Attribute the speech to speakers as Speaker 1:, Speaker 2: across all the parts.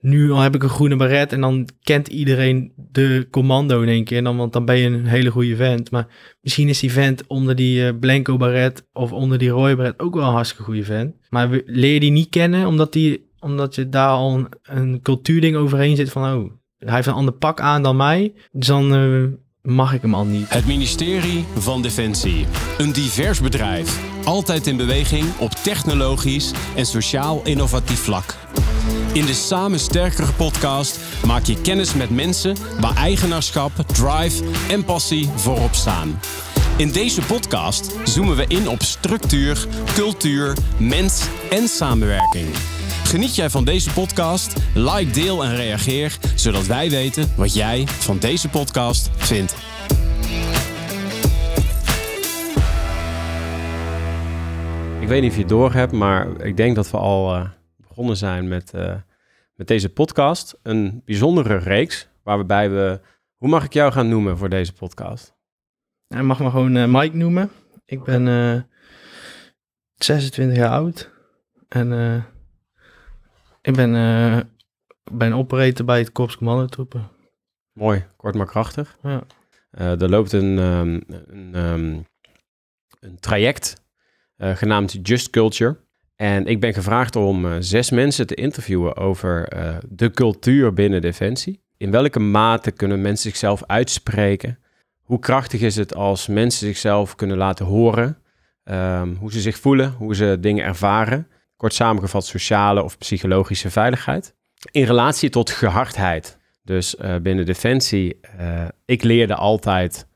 Speaker 1: nu al heb ik een groene baret en dan kent iedereen de commando in één keer. Dan, want dan ben je een hele goede vent. Maar misschien is die vent onder die uh, blanco baret of onder die rode baret ook wel een hartstikke goede vent. Maar leer je die niet kennen omdat, die, omdat je daar al een, een cultuurding overheen zit van... oh, hij heeft een ander pak aan dan mij. Dus dan uh, mag ik hem al niet.
Speaker 2: Het ministerie van Defensie. Een divers bedrijf. Altijd in beweging op technologisch en sociaal innovatief vlak. In de Samen Sterkere podcast maak je kennis met mensen waar eigenaarschap, drive en passie voorop staan. In deze podcast zoomen we in op structuur, cultuur, mens en samenwerking. Geniet jij van deze podcast? Like, deel en reageer, zodat wij weten wat jij van deze podcast vindt.
Speaker 3: Ik weet niet of je het door hebt, maar ik denk dat we al uh, begonnen zijn met, uh, met deze podcast. Een bijzondere reeks waarbij we... Hoe mag ik jou gaan noemen voor deze podcast?
Speaker 1: Je mag me gewoon uh, Mike noemen. Ik ben 26 jaar oud en ik ben, ben operator bij het Korps Commandotroepen.
Speaker 3: Mooi, kort maar krachtig.
Speaker 1: Ja.
Speaker 3: Er loopt een, um, een, um, een traject genaamd Just Culture. En ik ben gevraagd om zes mensen te interviewen over de cultuur binnen Defensie. In welke mate kunnen mensen zichzelf uitspreken? Hoe krachtig is het als mensen zichzelf kunnen laten horen? Um, hoe ze zich voelen, hoe ze dingen ervaren. Kort samengevat sociale of psychologische veiligheid. In relatie tot gehardheid. Dus uh, binnen Defensie, ik leerde altijd,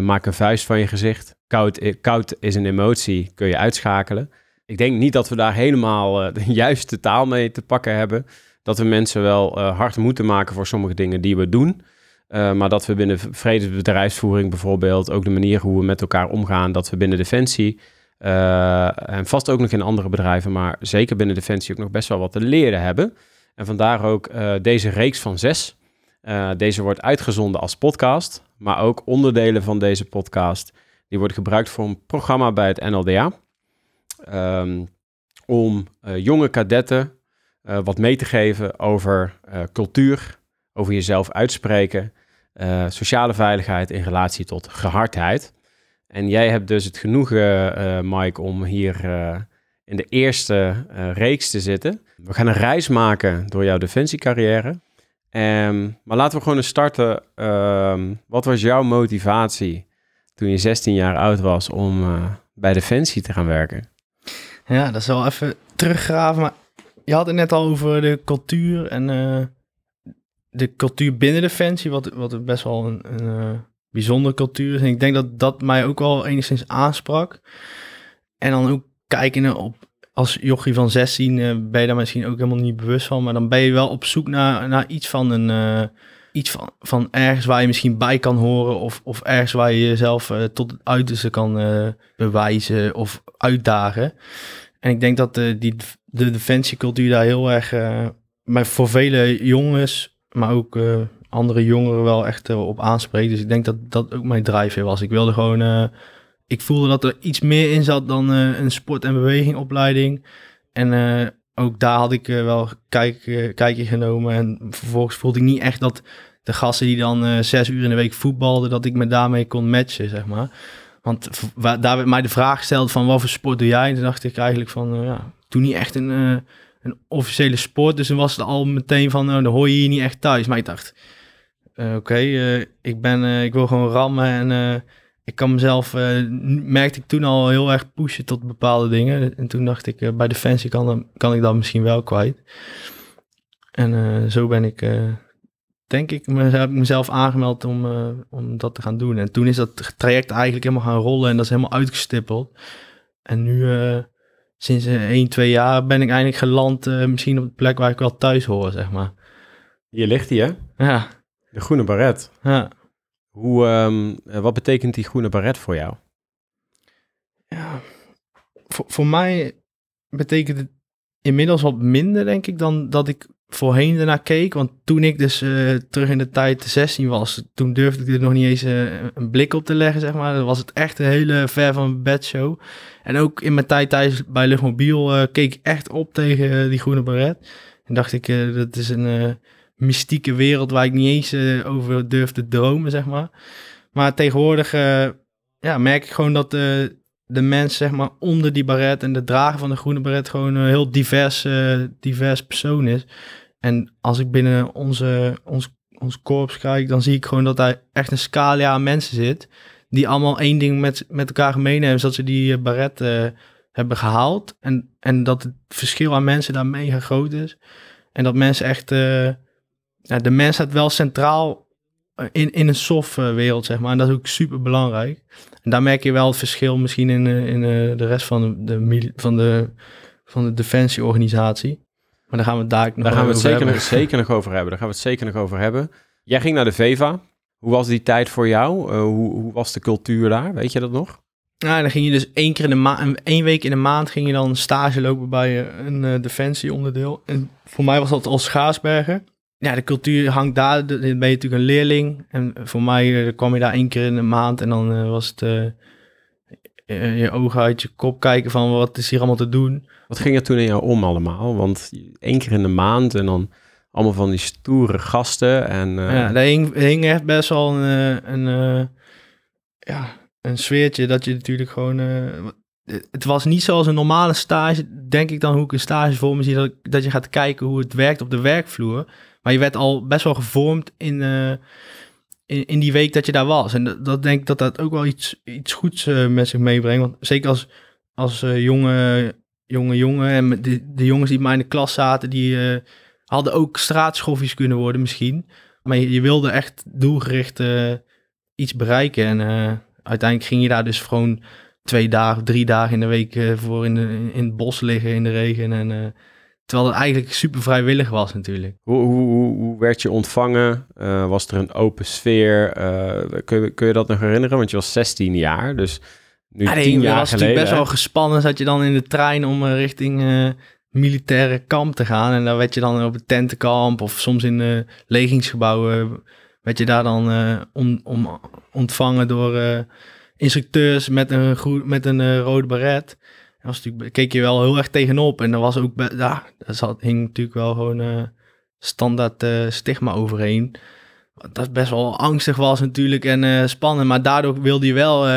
Speaker 3: maak een vuist van je gezicht. Koud, koud is een emotie, kun je uitschakelen. Ik denk niet dat we daar helemaal de juiste taal mee te pakken hebben. Dat we mensen wel hard moeten maken voor sommige dingen die we doen. maar dat we binnen vredesbedrijfsvoering bijvoorbeeld, ook de manier hoe we met elkaar omgaan, dat we binnen Defensie en vast ook nog in andere bedrijven, maar zeker binnen Defensie ook nog best wel wat te leren hebben. En vandaar ook deze reeks van zes. Deze wordt uitgezonden als podcast, maar ook onderdelen van deze podcast. Die worden gebruikt voor een programma bij het NLDA. Um, om jonge kadetten wat mee te geven over cultuur, over jezelf uitspreken, sociale veiligheid in relatie tot gehardheid. En jij hebt dus het genoegen, Mike, om hier in de eerste reeks te zitten. We gaan een reis maken door jouw defensiecarrière. Um, maar laten we gewoon eens starten. Um, wat was jouw motivatie toen je 16 jaar oud was om bij Defensie te gaan werken?
Speaker 1: Ja, dat is wel even teruggraven. Maar je had het net al over de cultuur en de cultuur binnen Defensie, wat, wat best wel een, een bijzondere cultuur is. En ik denk dat dat mij ook wel enigszins aansprak. En dan ook kijken op, als jochie van 16 uh, ben je daar misschien ook helemaal niet bewust van. Maar dan ben je wel op zoek naar, naar iets van een... Iets van, van ergens waar je misschien bij kan horen. Of, of ergens waar je jezelf uh, tot het uiterste kan bewijzen of uitdagen. En ik denk dat de, die, de defensiecultuur daar heel erg... maar voor vele jongens, maar ook andere jongeren wel echt op aanspreekt. Dus ik denk dat dat ook mijn drive was. Ik wilde gewoon... Ik voelde dat er iets meer in zat dan een sport- en bewegingopleiding. En ook daar had ik wel kijk, kijkje genomen. En vervolgens voelde ik niet echt dat de gasten die dan zes uur in de week voetbalden... dat ik me daarmee kon matchen, zeg maar. Want daar werd mij de vraag gesteld van wat voor sport doe jij? En toen dacht ik eigenlijk van, ja, toen niet echt een, een officiële sport. Dus dan was het al meteen van, nou, dan hoor je hier niet echt thuis. Maar ik dacht, oké, ik ben, ik wil gewoon rammen en ik kan mezelf, merkte ik toen al heel erg pushen tot bepaalde dingen. En toen dacht ik, bij Defensie kan, kan ik dat misschien wel kwijt. En zo ben ik, denk ik, me, heb ik mezelf aangemeld om, om dat te gaan doen. En toen is dat traject eigenlijk helemaal gaan rollen en dat is helemaal uitgestippeld. En nu, sinds 1, 2 jaar ben ik eigenlijk geland, misschien op de plek waar ik wel thuis hoor, zeg maar.
Speaker 3: Hier ligt hij, hè?
Speaker 1: Ja.
Speaker 3: De groene baret.
Speaker 1: Ja.
Speaker 3: Hoe, um, wat betekent die groene baret voor jou?
Speaker 1: Ja, voor, mij betekent het inmiddels wat minder, denk ik, dan dat ik voorheen ernaar keek. Want toen ik dus uh, terug in de tijd 16 was, toen durfde ik er nog niet eens uh, een blik op te leggen, zeg maar. Dan was het echt een hele ver van bed show. En ook in mijn tijd thuis bij Luchtmobiel keek ik echt op tegen die groene baret. En dacht ik, eh, dat is een eh, mystieke wereld waar ik niet eens eh, over durf te dromen, zeg maar. Maar tegenwoordig eh, ja, merk ik gewoon dat eh, de mens, zeg maar, onder die baret en de drager van de groene baret gewoon een heel divers, divers persoon is. En als ik binnen onze, ons, ons korps kijk, dan zie ik gewoon dat daar echt een scala aan mensen zit. Die allemaal één ding met, met elkaar gemeen hebben, dat ze die baret hebben gehaald. En, en dat het verschil aan mensen daar mega groot is. En dat mensen echt, ja, de mens staat wel centraal eh, in, in een soft-wereld, zeg maar. En dat is ook super belangrijk. En daar merk je wel het verschil misschien in, eh, in eh, de rest van de, van de, van de defensieorganisatie. Maar daar gaan we het daar nog
Speaker 3: Daar gaan we het zeker, nog- zeker nog over hebben. Daar gaan we het zeker nog over hebben. Jij ging naar de VEVA. Hoe was die tijd voor jou? Eh, hoe, hoe was de cultuur daar? Weet je dat nog?
Speaker 1: Ja, dan ging je dus één keer in de maand, één week in de maand ging je dan stage lopen bij eh, een eh, defensieonderdeel. En voor mij was dat als Schaarsbergen. Ja, de cultuur hangt daar, dan ben je natuurlijk een leerling. En voor mij eh, kwam je daar één keer in de maand en dan eh, was het eh, je ogen uit je kop kijken van wat is hier allemaal te doen.
Speaker 3: Wat ging er toen in jou om allemaal? Want één keer in de maand en dan allemaal van die stoere gasten. En, eh,
Speaker 1: Ja, daar hing, hing echt best wel een, een, ja, een sfeertje dat je natuurlijk gewoon... het was niet zoals een normale stage, denk ik dan hoe ik een stage voor me zie, dat, ik- dat je gaat kijken hoe het werkt op de werkvloer. Maar je werd al best wel gevormd in, eh, in, in die week dat je daar was. En dat, dat denk ik dat dat ook wel iets, iets goeds eh, met zich meebrengt. Want zeker als, als eh, jonge, jonge jongen en de, de jongens die mij in de klas zaten, die hadden ook straatschoffies kunnen worden misschien. Maar je, je wilde echt doelgericht iets bereiken. En uiteindelijk ging je daar dus gewoon twee dagen, drie dagen in de week voor in, de, in het bos liggen in de regen. En, terwijl het eigenlijk super vrijwillig was natuurlijk.
Speaker 3: Hoe, hoe, hoe, werd je ontvangen? Eh, was er een open sfeer? Eh, kun, je, kun je dat nog herinneren? Want je was 16 jaar, dus nu
Speaker 1: Ja, nee,
Speaker 3: 10
Speaker 1: dat
Speaker 3: jaar
Speaker 1: was
Speaker 3: geleden.
Speaker 1: natuurlijk best wel gespannen. Zat je dan in de trein om eh, richting militaire kamp te gaan. En dan werd je dan op het tentenkamp of soms in de legingsgebouwen... werd je daar dan on- om, ontvangen door instructeurs met een, met een rode baret. Was natuurlijk, keek je wel heel erg tegenop. En er was ook, daar zat, hing natuurlijk wel gewoon eh, standaard eh, stigma overheen. Dat best wel angstig was natuurlijk en eh, spannend. Maar daardoor wilde je wel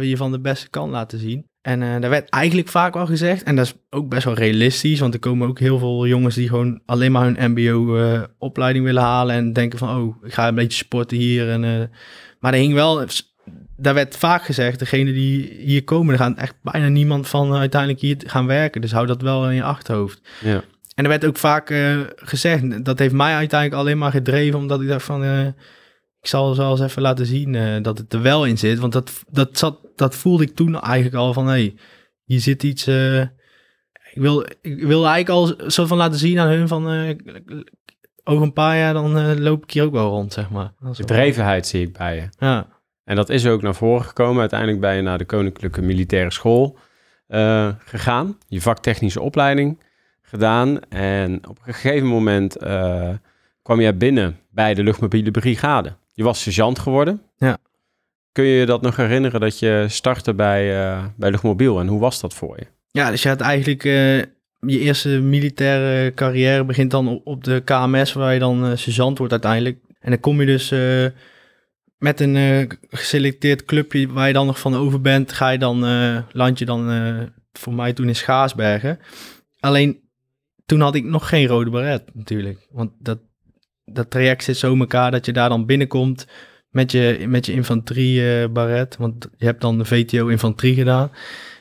Speaker 1: je van de beste kant laten zien. En eh daar werd eigenlijk vaak wel gezegd. En dat is ook best wel realistisch. Want er komen ook heel veel jongens die gewoon alleen maar hun mbo-opleiding willen halen. En denken van, oh, ik ga een beetje sporten hier. En, maar er hing wel... Daar werd vaak gezegd, degene die hier komen, er gaan echt bijna niemand van eh, uiteindelijk hier gaan werken. Dus hou dat wel in je achterhoofd.
Speaker 3: Ja.
Speaker 1: En er werd ook vaak eh, gezegd, dat heeft mij uiteindelijk alleen maar gedreven, omdat ik dacht van, eh, ik zal zo eens even laten zien eh, dat het er wel in zit. Want dat, dat, zat, dat voelde ik toen eigenlijk al van, hé, hey, hier zit iets... eh, ik, wil, ik wilde eigenlijk al zo van laten zien aan hun van, eh, over een paar jaar dan eh, loop ik hier ook wel rond, zeg maar. Dat is wel-
Speaker 3: Bedrevenheid zie ik bij je.
Speaker 1: Ja,
Speaker 3: En dat is ook naar voren gekomen. Uiteindelijk ben je naar de Koninklijke Militaire School eh, gegaan. Je vaktechnische opleiding gedaan. En op een gegeven moment eh, kwam jij binnen bij de luchtmobiele brigade. Je was sergeant geworden.
Speaker 1: Ja.
Speaker 3: Kun je je dat nog herinneren dat je startte bij, eh, bij luchtmobiel? En hoe was dat voor je?
Speaker 1: Ja, dus je had eigenlijk je eerste militaire carrière begint dan op, de KMS, waar je dan sergeant wordt uiteindelijk. En dan kom je dus met een eh, geselecteerd clubje waar je dan nog van over bent, ga je dan, eh, land je dan eh, voor mij toen in Schaarsbergen. Alleen toen had ik nog geen rode baret natuurlijk, want dat, dat traject zit zo in elkaar dat je daar dan binnenkomt met je, met je infanterie baret, want je hebt dan de VTO infanterie gedaan.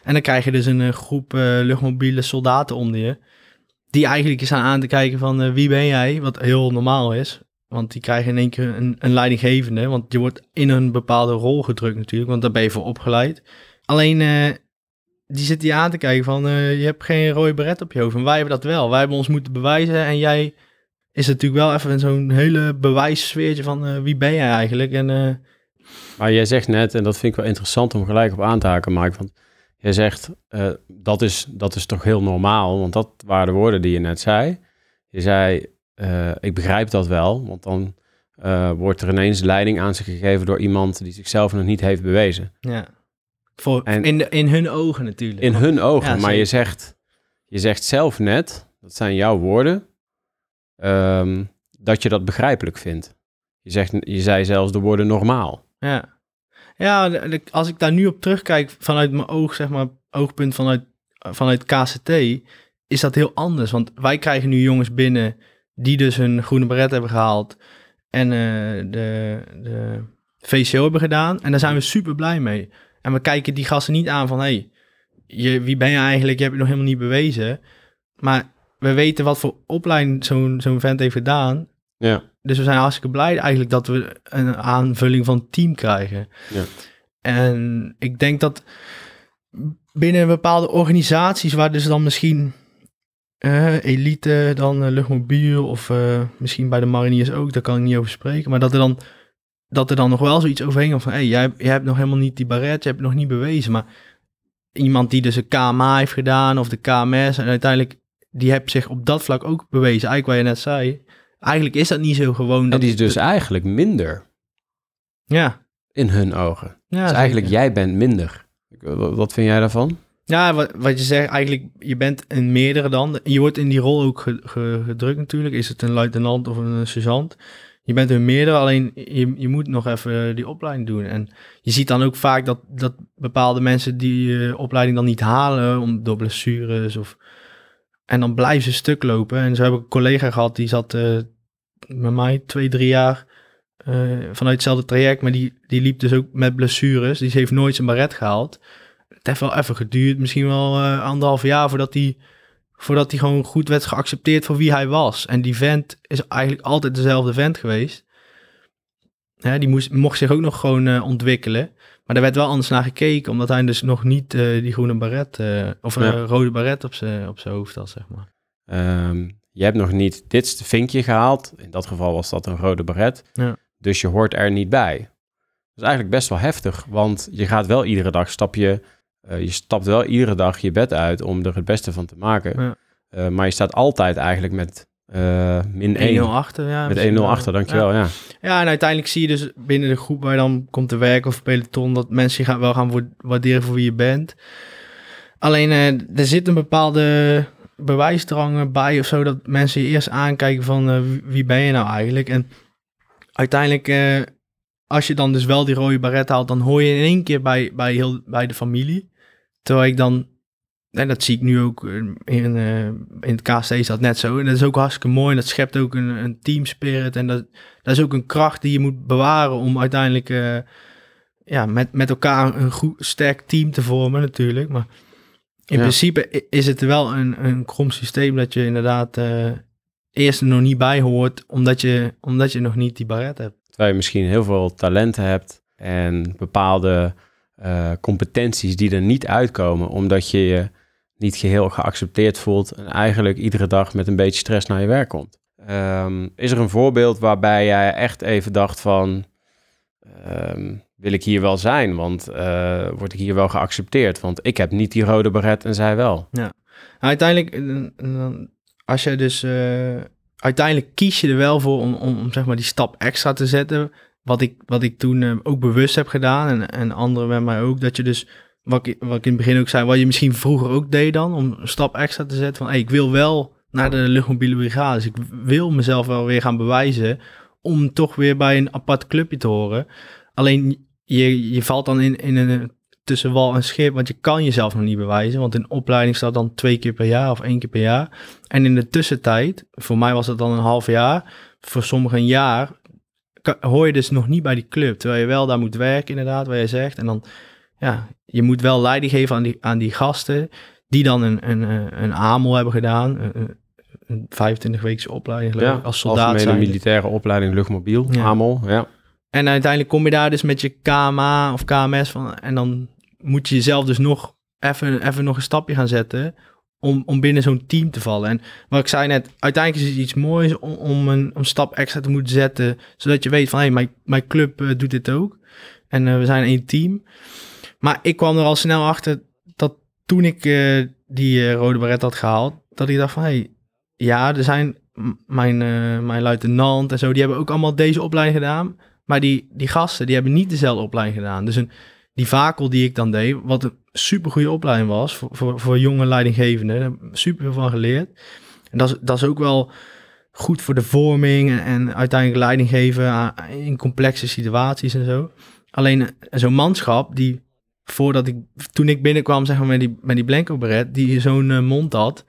Speaker 1: En dan krijg je dus een groep luchtmobiele soldaten onder je. Die eigenlijk eens aan te kijken van wie ben jij, wat heel normaal is. Want die krijgen in één keer een, een leidinggevende. Want je wordt in een bepaalde rol gedrukt natuurlijk, want daar ben je voor opgeleid. Alleen, eh, die zit die aan te kijken van, eh, je hebt geen rode beret op je hoofd. En wij hebben dat wel. Wij hebben ons moeten bewijzen. En jij is natuurlijk wel even zo'n hele bewijssfeertje van eh, wie ben jij eigenlijk. En
Speaker 3: Maar jij zegt net, en dat vind ik wel interessant om gelijk op aan te haken, Mike. Want jij zegt, dat, is, dat is toch heel normaal, want dat waren de woorden die je net zei. Je zei, eh, ik begrijp dat wel, want dan eh, wordt er ineens leiding aan zich gegeven door iemand die zichzelf nog niet heeft bewezen.
Speaker 1: ja, voor,
Speaker 3: En-
Speaker 1: in, de, in hun ogen natuurlijk.
Speaker 3: In hun ogen,
Speaker 1: Ja,
Speaker 3: maar je zegt, je zegt zelf net, dat zijn jouw woorden, ehm, dat je dat begrijpelijk vindt. Je, zegt, je zei zelfs de woorden normaal.
Speaker 1: Ja, ja als ik daar nu op terugkijk vanuit mijn oog, zeg maar, oogpunt vanuit, vanuit KCT, is dat heel anders. Want wij krijgen nu jongens binnen die dus hun groene beret hebben gehaald en eh, de, de VCO hebben gedaan. En daar zijn we super blij mee. En we kijken die gasten niet aan van, hé, hey, je, wie ben je eigenlijk? Je hebt het nog helemaal niet bewezen. Maar we weten wat voor opleiding zo'n zo'n vent heeft gedaan.
Speaker 3: Ja.
Speaker 1: Dus we zijn hartstikke blij eigenlijk dat we een aanvulling van het team krijgen.
Speaker 3: Ja.
Speaker 1: En ik denk dat binnen bepaalde organisaties waar dus dan misschien eh, elite, dan eh, luchtmobiel of eh, misschien bij de mariniers ook, daar kan ik niet over spreken, maar dat er dan, dat er dan nog wel zoiets overheen gaat van, hé, hey, jij, jij hebt nog helemaal niet die baret, je hebt het nog niet bewezen, maar iemand die dus een KMA heeft gedaan of de KMS en uiteindelijk, die heeft zich op dat vlak ook bewezen, eigenlijk wat je net zei, eigenlijk is dat niet zo gewoon.
Speaker 3: En
Speaker 1: Dat,
Speaker 3: die is dus eigenlijk minder
Speaker 1: ja.
Speaker 3: in hun ogen.
Speaker 1: ja
Speaker 3: dus eigenlijk jij bent minder. Wat vind jij daarvan?
Speaker 1: Ja, wat, je zegt, eigenlijk, je bent een meerdere dan. Je wordt in die rol ook ge- ge- gedrukt natuurlijk. Is het een luitenant of een sergeant? Je bent een meerdere, alleen je, je moet nog even die opleiding doen. En je ziet dan ook vaak dat, dat bepaalde mensen die eh, opleiding dan niet halen om, door blessures of... En dan blijven ze stuk lopen. En zo heb ik een collega gehad, die zat eh, met mij twee, drie jaar eh, vanuit hetzelfde traject. Maar die, die liep dus ook met blessures. Die heeft nooit zijn baret gehaald. Heeft wel even geduurd, misschien wel eh, anderhalf jaar voordat hij voordat hij gewoon goed werd geaccepteerd voor wie hij was. En die vent is eigenlijk altijd dezelfde vent geweest. Hè, die moest, mocht zich ook nog gewoon eh, ontwikkelen. Maar daar werd wel anders naar gekeken, omdat hij dus nog niet eh, die groene baret, of een
Speaker 3: Ja.
Speaker 1: rode baret op zijn op zijn hoofd had, zeg maar.
Speaker 3: Ehm, je hebt nog niet dit vinkje gehaald. In dat geval was dat een rode baret.
Speaker 1: Ja.
Speaker 3: Dus je hoort er niet bij. Dat is eigenlijk best wel heftig, want je gaat wel iedere dag stap je, eh, je stapt wel iedere dag je bed uit om er het beste van te maken.
Speaker 1: Ja.
Speaker 3: Eh, maar je staat altijd eigenlijk met eh min 1.
Speaker 1: 1-0 achter, ja.
Speaker 3: Met
Speaker 1: misschien
Speaker 3: 1-0
Speaker 1: wel.
Speaker 3: achter, dankjewel. Ja.
Speaker 1: Ja, en uiteindelijk zie je dus binnen de groep waar je dan komt te werken of peloton, dat mensen je gaan, wel gaan wa- waarderen voor wie je bent. Alleen eh, er zit een bepaalde bewijsdrang bij of zo, dat mensen je eerst aankijken van eh, wie- ben je nou eigenlijk. En uiteindelijk, eh, als je dan dus wel die rode baret haalt, dan hoor je in één keer bij, bij, heel, bij de familie. Terwijl ik dan, en dat zie ik nu ook eh, in, eh, in het KST is dat net zo. En dat is ook hartstikke mooi en dat schept ook een, een teamspirit en dat, dat is ook een kracht die je moet bewaren om uiteindelijk eh, ja, met, met elkaar een goed, sterk team te vormen natuurlijk. Maar in
Speaker 3: Ja.
Speaker 1: principe is het wel een, een krom systeem dat je inderdaad eerst er nog niet bij hoort, omdat je, omdat je nog niet die baret hebt.
Speaker 3: Terwijl je misschien heel veel talenten hebt en bepaalde eh, competenties die er niet uitkomen, omdat je je niet geheel geaccepteerd voelt en eigenlijk iedere dag met een beetje stress naar je werk komt. Ehm, is er een voorbeeld waarbij jij echt even dacht van, ehm, wil ik hier wel zijn? Want eh, word ik hier wel geaccepteerd? Want ik heb niet die rode beret en zij wel.
Speaker 1: Nou, uiteindelijk, eh, als je dus, uiteindelijk kies je er wel voor om, om, zeg maar die stap extra te zetten. Wat ik, wat ik toen eh, ook bewust heb gedaan en, en anderen met mij ook. Dat je dus, wat ik, wat ik in het begin ook zei, wat je misschien vroeger ook deed dan, om een stap extra te zetten. Van, ik wil wel naar de luchtmobiele brigade. Dus ik wil mezelf wel weer gaan bewijzen om toch weer bij een apart clubje te horen. Alleen je, je valt dan in, in een tussen wal en schip, want je kan jezelf nog niet bewijzen, want een opleiding staat dan twee keer per jaar of één keer per jaar. En in de tussentijd, voor mij was dat dan een half jaar, voor sommigen een jaar, hoor je dus nog niet bij die club, terwijl je wel daar moet werken inderdaad, wat jij zegt. En dan, ja, je moet wel leiding geven aan die, aan die gasten, die dan een, een, eh, een AMOL hebben gedaan, een, een- een 25 weekse opleiding geloof ik, als soldaat zijn.
Speaker 3: militaire opleiding luchtmobiel,
Speaker 1: Ja.
Speaker 3: AMOL. Ja.
Speaker 1: En uiteindelijk kom je daar dus met je KMA of KMS van. En dan moet je jezelf dus nog even, even nog een stapje gaan zetten. Om, om binnen zo'n team te vallen. En wat ik zei net, uiteindelijk is het iets moois om, om een, een stap extra te moeten zetten. Zodat je weet van hé, hey, mijn, mijn club eh, doet dit ook. En eh, we zijn één team. Maar ik kwam er al snel achter dat toen ik eh, die rode baret had gehaald, dat ik dacht van hé, hey, ja, er zijn mijn, mijn luitenant en zo, die hebben ook allemaal deze opleiding gedaan. Maar die, die gasten, die hebben niet dezelfde opleiding gedaan. Dus een, die vakel die ik dan deed, wat een super goede opleiding was voor, voor, voor jonge leidinggevenden, super veel van geleerd. En dat is, dat is ook wel goed voor de vorming en, uiteindelijk leiding geven in complexe situaties en zo. Alleen eh, zo'n manschap die voordat ik, toen ik binnenkwam, zeg maar met die, met die blanco beret, die zo'n eh, mond had,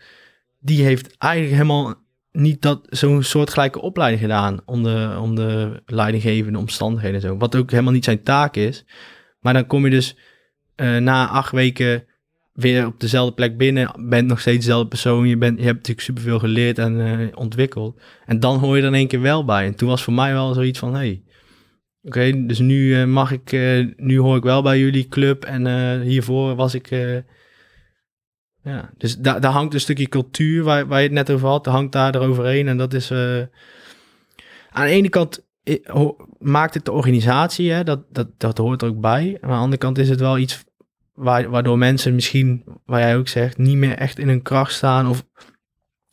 Speaker 1: die heeft eigenlijk helemaal niet dat zo'n soortgelijke opleiding gedaan om de, om de leidinggevende omstandigheden en zo. Wat ook helemaal niet zijn taak is. Maar dan kom je dus eh, na acht weken weer op dezelfde plek binnen, bent nog steeds dezelfde persoon. Je, bent, je hebt natuurlijk superveel geleerd en eh, ontwikkeld. En dan hoor je er in één keer wel bij. En toen was voor mij wel zoiets van, hey, oké, dus nu eh, mag ik, nu hoor ik wel bij jullie club. En hiervoor was ik, ja, dus daar hangt een stukje cultuur waar, waar je het net over had, hangt daar eroverheen. En dat is, aan de ene kant maakt het de organisatie, hè, dat, dat, dat hoort er ook bij. Maar aan de andere kant is het wel iets waar, waardoor mensen misschien, waar jij ook zegt, niet meer echt in hun kracht staan. Of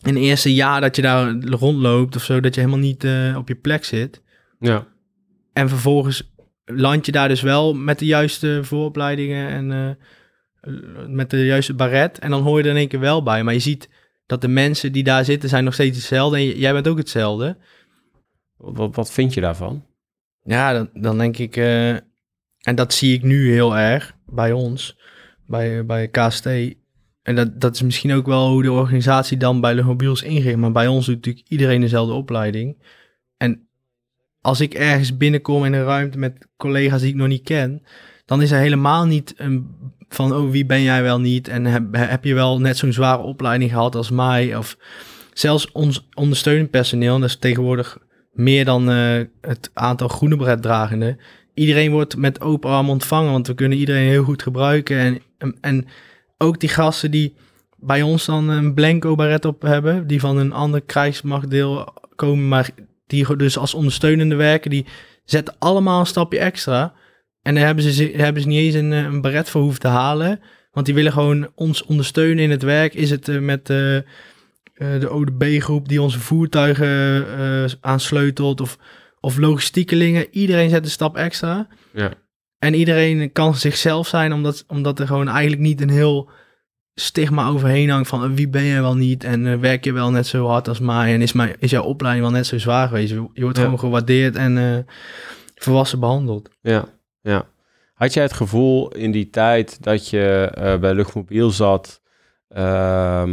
Speaker 1: in het eerste jaar dat je daar rondloopt of zo, dat je helemaal niet eh, op je plek zit.
Speaker 3: Ja.
Speaker 1: En vervolgens land je daar dus wel met de juiste vooropleidingen en eh, met de juiste baret. En dan hoor je er in één keer wel bij. Maar je ziet dat de mensen die daar zitten zijn nog steeds hetzelfde. En jij bent ook hetzelfde.
Speaker 3: Wat, wat vind je daarvan?
Speaker 1: Ja, dan, dan denk ik... eh, en dat zie ik nu heel erg bij ons, bij, bij KST. En dat, dat is misschien ook wel hoe de organisatie dan bij de mobiels ingericht. Maar bij ons doet natuurlijk iedereen dezelfde opleiding. En als ik ergens binnenkom in een ruimte met collega's die ik nog niet ken... dan is er helemaal niet een, van, oh, wie ben jij wel niet? En heb, heb je wel net zo'n zware opleiding gehad als mij? Of zelfs ons ondersteunend personeel, dat is tegenwoordig meer dan eh, het aantal groene bretdragenden. Iedereen wordt met open arm ontvangen, want we kunnen iedereen heel goed gebruiken. En, en, ook die gasten die bij ons dan een blanco baret op hebben, die van een ander krijgsmachtdeel komen, maar die dus als ondersteunende werken, die zetten allemaal een stapje extra. En daar hebben ze, hebben ze niet eens een, eh, een baret voor hoeven te halen. Want die willen gewoon ons ondersteunen in het werk. Is het eh, met eh, de ODB-groep die onze voertuigen eh, aansleutelt of, of logistiekelingen. Iedereen zet een stap extra.
Speaker 3: Ja.
Speaker 1: En iedereen kan zichzelf zijn, omdat, omdat er gewoon eigenlijk niet een heel stigma overheen hangt van eh, wie ben je wel niet en werk je wel net zo hard als mij en is, mijn, is jouw opleiding wel net zo zwaar geweest. Je wordt
Speaker 3: Ja.
Speaker 1: gewoon gewaardeerd en volwassen behandeld.
Speaker 3: Ja, ja. Had jij het gevoel in die tijd dat je bij Luchtmobiel zat eh,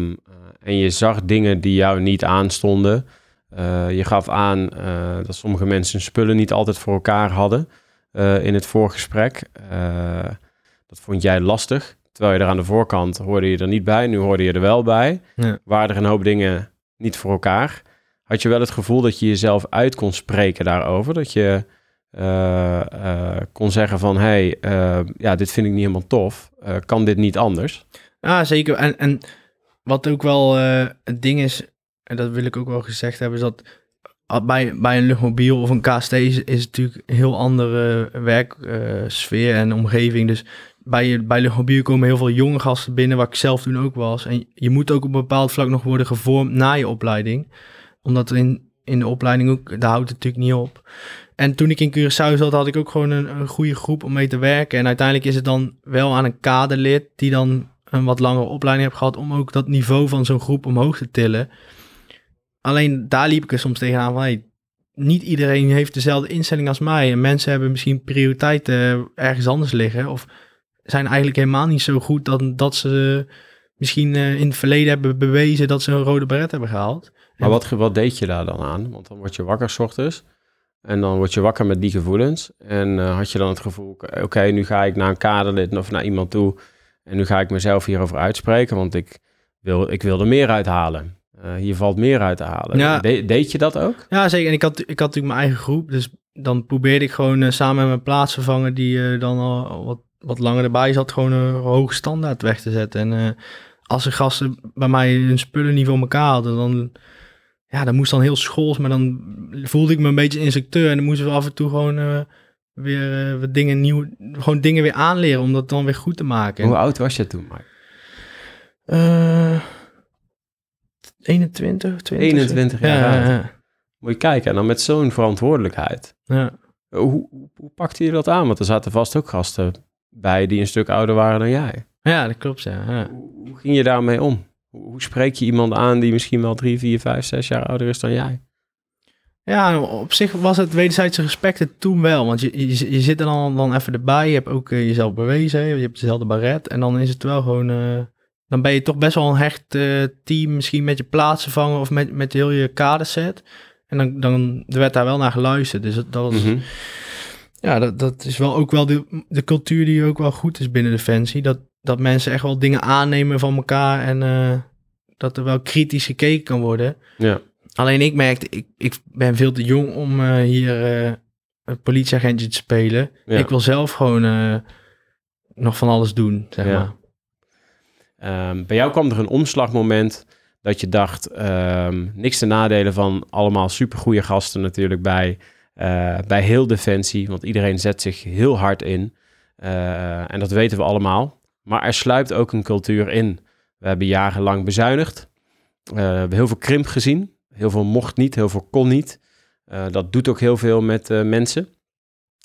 Speaker 3: en je zag dingen die jou niet aanstonden? Eh, je gaf aan eh, dat sommige mensen spullen niet altijd voor elkaar hadden eh, in het voorgesprek. Dat vond jij lastig, terwijl je er aan de voorkant hoorde je er niet bij, nu hoorde je er wel bij.
Speaker 1: Ja.
Speaker 3: Waren er een hoop dingen niet voor elkaar? Had je wel het gevoel dat je jezelf uit kon spreken daarover? Dat je kon zeggen van... hey, eh, ja, dit vind ik niet helemaal tof. Kan dit niet anders?
Speaker 1: Ja, zeker. En, en wat ook wel eh, het ding is, en dat wil ik ook wel gezegd hebben, is dat ah, bij, bij een luchtmobiel of een KST is, natuurlijk een heel andere werksfeer en omgeving. Dus bij, bij luchtmobiel komen heel veel jonge gasten binnen, waar ik zelf toen ook was. En je moet ook op een bepaald vlak nog worden gevormd na je opleiding. Omdat in, in de opleiding ook, daar houdt het natuurlijk niet op. En toen ik in Curaçao zat, had ik ook gewoon een, een goede groep om mee te werken. En uiteindelijk is het dan wel aan een kaderlid die dan een wat langere opleiding heeft gehad om ook dat niveau van zo'n groep omhoog te tillen. Alleen daar liep ik er soms tegenaan van, hey, niet iedereen heeft dezelfde instelling als mij. En mensen hebben misschien prioriteiten ergens anders liggen. Of zijn eigenlijk helemaal niet zo goed dat, dat ze misschien eh, in het verleden hebben bewezen dat ze een rode beret hebben gehaald.
Speaker 3: Maar wat, wat deed je daar dan aan? Want dan word je wakker 's ochtends. En dan word je wakker met die gevoelens. En eh, had je dan het gevoel, oké, nu ga ik naar een kaderlid of naar iemand toe. En nu ga ik mezelf hierover uitspreken, want ik wil, ik wil er meer uithalen. Eh, hier valt meer uit te halen.
Speaker 1: Ja.
Speaker 3: De- deed je dat ook?
Speaker 1: Ja, zeker. En ik had, ik had natuurlijk mijn eigen groep. Dus dan probeerde ik gewoon eh, samen met mijn plaatsvervanger, die eh, dan al wat, wat langer erbij zat, gewoon een hoge standaard weg te zetten. En als de gasten bij mij hun spullen niet voor elkaar hadden, dan, ja, dat moest dan heel schools. Maar dan voelde ik me een beetje instructeur. En dan moesten we af en toe gewoon weer eh, wat dingen nieuw, gewoon dingen weer aanleren om dat dan weer goed te maken.
Speaker 3: Hoe oud was je toen, Mike?
Speaker 1: Eh, 21, 20.
Speaker 3: 21 jaar
Speaker 1: ja,
Speaker 3: Moet je kijken, en dan met zo'n verantwoordelijkheid.
Speaker 1: ja.
Speaker 3: Hoe, hoe, hoe pakte je dat aan? Want er zaten vast ook gasten bij die een stuk ouder waren dan jij.
Speaker 1: ja, dat klopt. Ja.
Speaker 3: Hoe, hoe ging je daarmee om? Hoe, hoe spreek je iemand aan die misschien wel drie, vier, vijf, zes jaar ouder is dan jij?
Speaker 1: Ja, op zich was het wederzijdse respect het toen wel. Want je, je, je zit er dan, dan even erbij. Je hebt ook eh, jezelf bewezen. Je hebt dezelfde baret. En dan is het wel gewoon... eh, dan ben je toch best wel een hecht eh, team. Misschien met je plaatsvervanger of met, met heel je kaderset. En dan, dan er werd daar wel naar geluisterd. Dus dat, dat was...
Speaker 3: Mhm.
Speaker 1: Ja, dat, dat is wel ook wel de, de cultuur die ook wel goed is binnen Defensie. Dat, dat mensen echt wel dingen aannemen van elkaar. En dat er wel kritisch gekeken kan worden.
Speaker 3: Ja.
Speaker 1: Alleen ik merkte, ik, ik ben veel te jong om eh, hier eh, een politieagentje te spelen.
Speaker 3: Ja.
Speaker 1: Ik wil zelf gewoon eh, nog van alles doen, zeg
Speaker 3: Ja.
Speaker 1: maar.
Speaker 3: Ehm, bij jou kwam er een omslagmoment dat je dacht, ehm, niks te nadelen van allemaal supergoeie gasten natuurlijk bij, bij heel Defensie, want iedereen zet zich heel hard in. En dat weten we allemaal. Maar er sluipt ook een cultuur in. We hebben jarenlang bezuinigd. We hebben heel veel krimp gezien. Heel veel mocht niet, heel veel kon niet. Eh, dat doet ook heel veel met eh, mensen.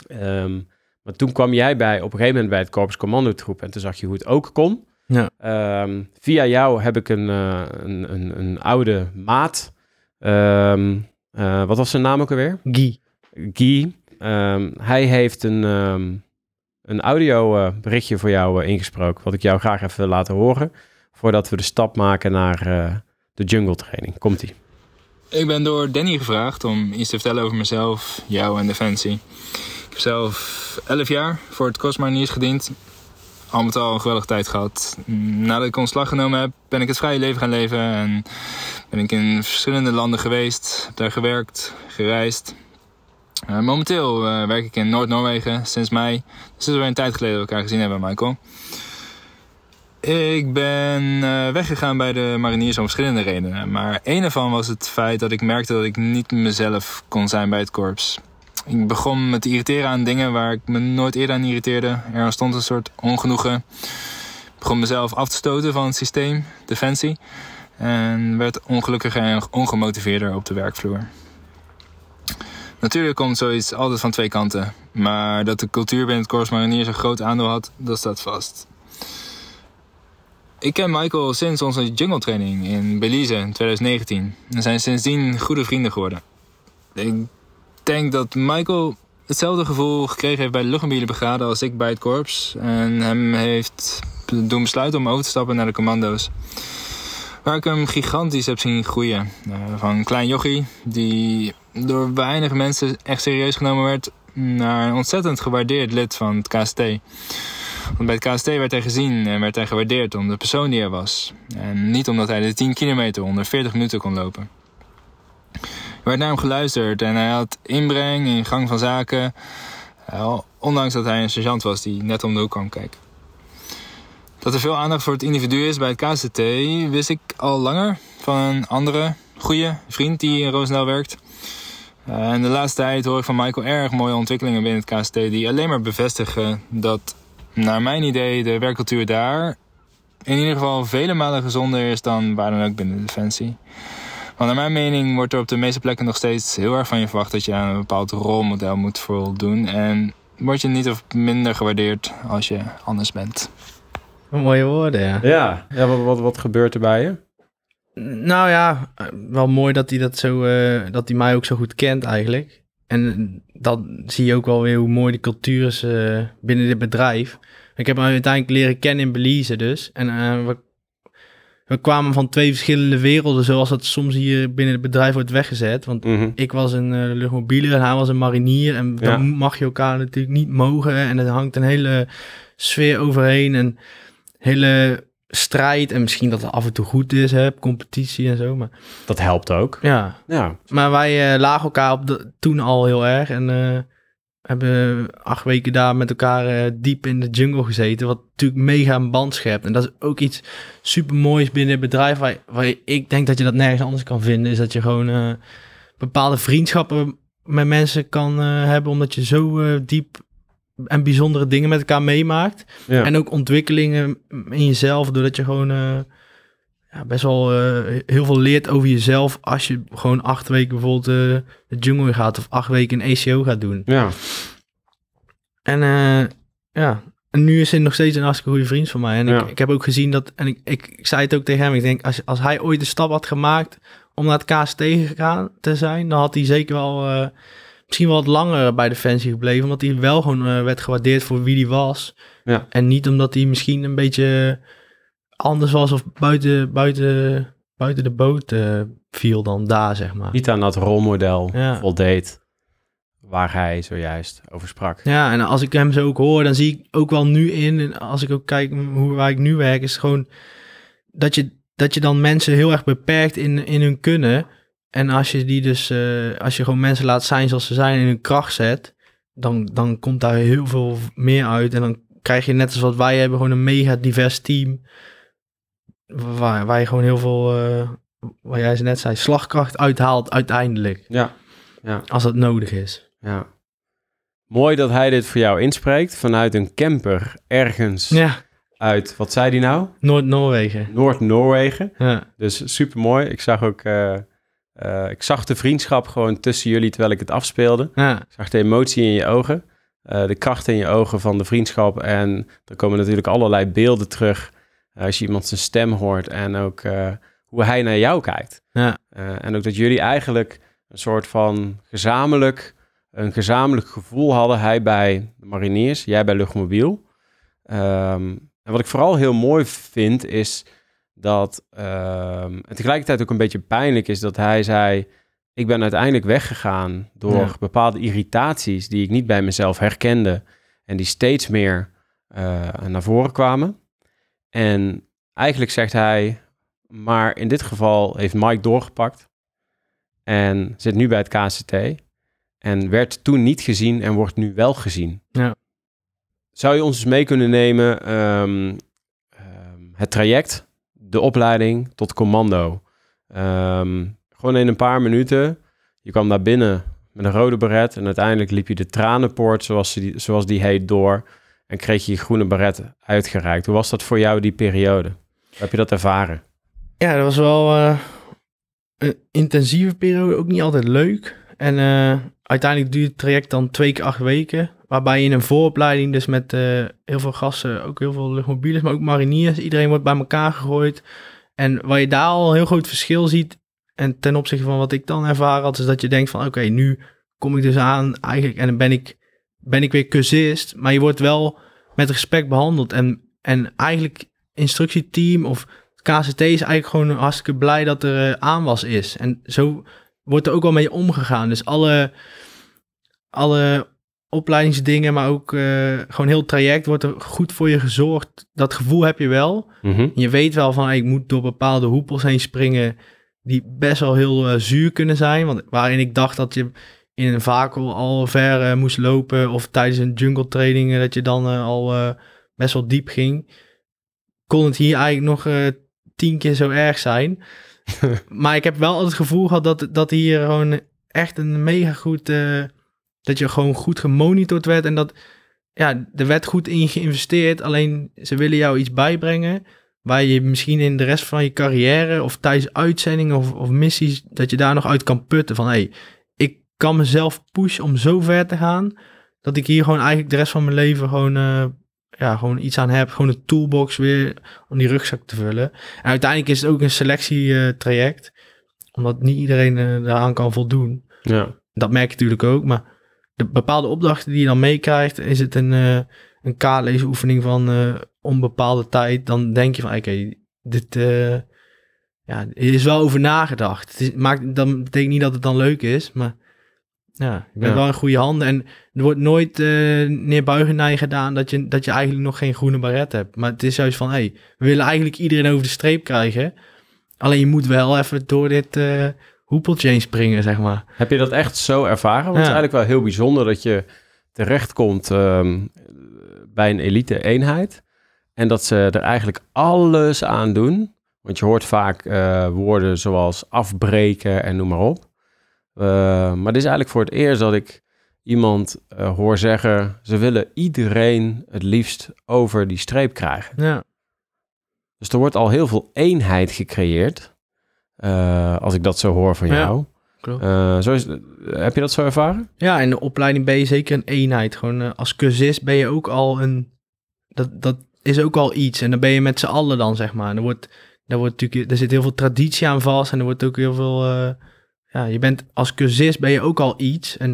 Speaker 3: Ehm, maar toen kwam jij bij, op een gegeven moment bij het Korps Commandotroep en toen zag je hoe het ook kon.
Speaker 1: Ja.
Speaker 3: Ehm, via jou heb ik een, eh, een, een, een oude maat. Ehm, eh, wat was zijn naam ook alweer?
Speaker 1: Guy.
Speaker 3: Guy. Hij heeft een, een audio berichtje voor jou ingesproken, wat ik jou graag even wil laten horen, voordat we de stap maken naar de jungle training. Komt-ie.
Speaker 4: Ik ben door Danny gevraagd om iets te vertellen over mezelf, jou en Defensie. Ik heb zelf 11 jaar voor het Kostmariniers gediend. Al met al een geweldige tijd gehad. Nadat ik ontslag genomen heb, ben ik het vrije leven gaan leven. En ben ik in verschillende landen geweest. Daar gewerkt, gereisd. Eh, momenteel eh, werk ik in Noord-Noorwegen sinds mei. Dus het is weer een tijd geleden dat we elkaar gezien hebben, Michael. Ik ben eh, weggegaan bij de mariniers om verschillende redenen. Maar een ervan was het feit dat ik merkte dat ik niet mezelf kon zijn bij het korps. Ik begon me te irriteren aan dingen waar ik me nooit eerder aan irriteerde. Er ontstond een soort ongenoegen. Ik begon mezelf af te stoten van het systeem, defensie. En werd ongelukkiger en ongemotiveerder op de werkvloer. Natuurlijk komt zoiets altijd van twee kanten. Maar dat de cultuur binnen het Korps Mariniers een groot aandeel had, dat staat vast. Ik ken Michael sinds onze jungle training in Belize in 2019. En zijn sindsdien goede vrienden geworden. Ik denk dat Michael hetzelfde gevoel gekregen heeft bij de luchtmobielenbrigade als ik bij het korps. En hem heeft doen besluiten om over te stappen naar de commando's. Waar ik hem gigantisch heb zien groeien. Eh, van een klein jochie die door weinig mensen echt serieus genomen werd... naar een ontzettend gewaardeerd lid van het KST. Want bij het KST werd hij gezien en werd hij gewaardeerd om de persoon die hij was. En niet omdat hij de 10 kilometer onder 40 minuten kon lopen. Er werd naar hem geluisterd en hij had inbreng in gang van zaken. Ondanks dat hij een sergeant was die net om de hoek kwam kijken. Dat er veel aandacht voor het individu is bij het KST wist ik al langer van een andere goede vriend die in Roosendaal werkt. Eh, en de laatste tijd hoor ik van Michael erg mooie ontwikkelingen binnen het KST die alleen maar bevestigen dat naar mijn idee de werkcultuur daar in ieder geval vele malen gezonder is dan waar dan ook binnen de Defensie. Want naar mijn mening wordt er op de meeste plekken nog steeds heel erg van je verwacht dat je aan een bepaald rolmodel moet voldoen. En word je niet of minder gewaardeerd als je anders bent.
Speaker 1: Mooie woorden, ja.
Speaker 3: Ja, ja wat, wat, wat gebeurt er bij je?
Speaker 1: Nou ja, wel mooi dat hij dat zo, eh, dat hij mij ook zo goed kent eigenlijk. En dan zie je ook wel weer hoe mooi de cultuur is eh, binnen dit bedrijf. Ik heb hem uiteindelijk leren kennen in Belize dus. En eh, we, we kwamen van twee verschillende werelden, zoals dat soms hier binnen het bedrijf wordt weggezet. Want
Speaker 3: Mhm.
Speaker 1: ik was een uh, luchtmobiele en hij was een marinier. En dan
Speaker 3: Ja.
Speaker 1: mag je elkaar natuurlijk niet mogen. En er hangt een hele sfeer overheen. En hele strijd. En misschien dat het af en toe goed is, hè, competitie en zo. Maar
Speaker 3: Dat helpt ook.
Speaker 1: ja,
Speaker 3: Ja,
Speaker 1: maar wij eh, lagen elkaar op de, toen al heel erg. En eh, hebben acht weken daar met elkaar eh, diep in de jungle gezeten. Wat natuurlijk mega een band schept. En dat is ook iets super moois binnen het bedrijf. Waar, waar ik denk dat je dat nergens anders kan vinden. Is dat je gewoon eh, bepaalde vriendschappen met mensen kan eh, hebben. Omdat je zo eh, diep en bijzondere dingen met elkaar meemaakt.
Speaker 3: ja.
Speaker 1: En ook ontwikkelingen in jezelf, doordat je gewoon eh, ja, best wel eh, heel veel leert over jezelf als je gewoon acht weken bijvoorbeeld eh, de jungle gaat of acht weken een ACO gaat doen.
Speaker 3: ja.
Speaker 1: En ja, en nu is hij nog steeds een hartstikke goede vriend van mij. En
Speaker 3: Ja.
Speaker 1: ik, ik heb ook gezien dat, en ik, ik, ik zei het ook tegen hem, ik denk als, als hij ooit de stap had gemaakt om naar het KST gegaan te zijn, dan had hij zeker wel misschien wel wat langer bij Defensie gebleven. Omdat hij wel gewoon eh, werd gewaardeerd voor wie hij was.
Speaker 3: Ja.
Speaker 1: En niet omdat hij misschien een beetje anders was of buiten, buiten, buiten de boot eh, viel dan daar, zeg maar.
Speaker 3: Niet aan dat rolmodel
Speaker 1: Ja.
Speaker 3: voldeed waar hij zojuist over sprak.
Speaker 1: Ja, en als ik hem zo ook hoor, dan zie ik ook wel nu in, en als ik ook kijk hoe waar ik nu werk, is gewoon dat je, dat je dan mensen heel erg beperkt in, in hun kunnen. En als je die dus, eh, als je gewoon mensen laat zijn zoals ze zijn in hun kracht zet, dan, dan komt daar heel veel meer uit. En dan krijg je net als wat wij hebben, gewoon een mega divers team. Waar, waar je gewoon heel veel, eh wat jij net zei, slagkracht uithaalt uiteindelijk.
Speaker 3: Ja,
Speaker 1: Als dat nodig is.
Speaker 3: ja. Mooi dat hij dit voor jou inspreekt vanuit een camper ergens
Speaker 1: Ja,
Speaker 3: uit, wat zei hij nou?
Speaker 1: Noord-Noorwegen.
Speaker 3: Noord-Noorwegen.
Speaker 1: Ja.
Speaker 3: Dus super mooi. Ik zag ook, eh, eh, ik zag de vriendschap gewoon tussen jullie terwijl ik het afspeelde.
Speaker 1: Ja,
Speaker 3: Ik zag de emotie in je ogen, eh, de kracht in je ogen van de vriendschap. En er komen natuurlijk allerlei beelden terug eh, als je iemand zijn stem hoort en ook hoe hij naar jou kijkt.
Speaker 1: ja,
Speaker 3: en ook dat jullie eigenlijk een soort van gezamenlijk, een gezamenlijk gevoel hadden. Hij bij de mariniers, jij bij luchtmobiel. Ehm, en wat ik vooral heel mooi vind is dat, ehm, en tegelijkertijd ook een beetje pijnlijk is dat hij zei, ik ben uiteindelijk weggegaan door
Speaker 1: Ja.
Speaker 3: bepaalde irritaties die ik niet bij mezelf herkende en die steeds meer eh, naar voren kwamen. En eigenlijk zegt hij, maar in dit geval heeft Mike doorgepakt en zit nu bij het KCT en werd toen niet gezien en wordt nu wel gezien.
Speaker 1: Ja.
Speaker 3: Zou je ons eens mee kunnen nemen ehm, ehm, het traject, de opleiding tot commando? Ehm, gewoon in een paar minuten. Je kwam daar binnen met een rode beret en uiteindelijk liep je de tranenpoort, zoals, die, zoals die heet, door en kreeg je je groene beret uitgereikt. Hoe was dat voor jou die periode? Hoe heb je dat ervaren?
Speaker 1: ja dat was wel eh, een intensieve periode, ook niet altijd leuk. En eh, uiteindelijk duurt het traject dan twee keer acht weken. Waarbij je in een vooropleiding dus met eh, heel veel gasten, ook heel veel luchtmobielen, maar ook mariniers, iedereen wordt bij elkaar gegooid. En waar je daar al een heel groot verschil ziet, en ten opzichte van wat ik dan ervaren had, is dat je denkt van oké, nu kom ik dus aan eigenlijk en dan ben ik, ben ik weer cursist, maar je wordt wel met respect behandeld. En, en eigenlijk instructieteam of KCT is eigenlijk gewoon hartstikke blij dat er eh, aanwas is. En zo wordt er ook wel mee omgegaan. Dus alle, alle opleidingsdingen, maar ook eh, gewoon heel traject wordt er goed voor je gezorgd. Dat gevoel heb je wel.
Speaker 3: Mhm.
Speaker 1: Je weet wel van, hey, ik moet door bepaalde hoepels heen springen die best wel heel eh, zuur kunnen zijn. Want waarin ik dacht dat je in een vakel al ver eh, moest lopen of tijdens een jungle training dat je dan al best wel diep ging, kon het hier eigenlijk nog tien keer zo erg zijn. maar ik heb wel het gevoel gehad dat, dat hier gewoon echt een mega goed, eh, dat je gewoon goed gemonitord werd en dat ja, er werd goed in geïnvesteerd. Alleen ze willen jou iets bijbrengen waar je misschien in de rest van je carrière of tijdens uitzendingen of, of missies, dat je daar nog uit kan putten van, hey, ik kan mezelf pushen om zo ver te gaan, dat ik hier gewoon eigenlijk de rest van mijn leven gewoon, eh, ja, gewoon iets aan heb. Gewoon een toolbox weer om die rugzak te vullen. En uiteindelijk is het ook een selectietraject, omdat niet iedereen eh, daaraan kan voldoen.
Speaker 3: Ja.
Speaker 1: Dat merk je natuurlijk ook, maar de bepaalde opdrachten die je dan meekrijgt, is het een, eh een kaartleesoefening van eh, onbepaalde tijd, dan denk je van, oké, dit ja, er is wel over nagedacht. Het is, maakt, dat betekent niet dat het dan leuk is, maar ja, je bent wel in goede handen. En er wordt nooit eh neerbuigend naar je gedaan dat je, dat je eigenlijk nog geen groene baret hebt. Maar het is juist van, hey, we willen eigenlijk iedereen over de streep krijgen. Alleen je moet wel even door dit eh hoepeltje heen springen, zeg maar.
Speaker 3: Heb je dat echt zo ervaren? Want het is eigenlijk wel heel bijzonder dat je terechtkomt ehm, bij een elite eenheid. En dat ze er eigenlijk alles aan doen. Want je hoort vaak eh, woorden zoals afbreken en noem maar op. Eh, maar dit is eigenlijk voor het eerst dat ik iemand eh, hoor zeggen... ze willen iedereen het liefst over die streep krijgen.
Speaker 1: Ja,
Speaker 3: Dus er wordt al heel veel eenheid gecreëerd. eh, als ik dat zo hoor van
Speaker 1: Ja,
Speaker 3: jou.
Speaker 1: klopt.
Speaker 3: Zo is, heb je dat zo ervaren?
Speaker 1: Ja, in de opleiding ben je zeker een eenheid. Gewoon als cursist ben je ook al een... Dat, dat is ook al iets. En dan ben je met z'n allen dan, zeg maar. En er wordt daar, wordt natuurlijk, er zit heel veel traditie aan vast en er wordt ook heel veel... ja, je bent als cursist ben je ook al iets en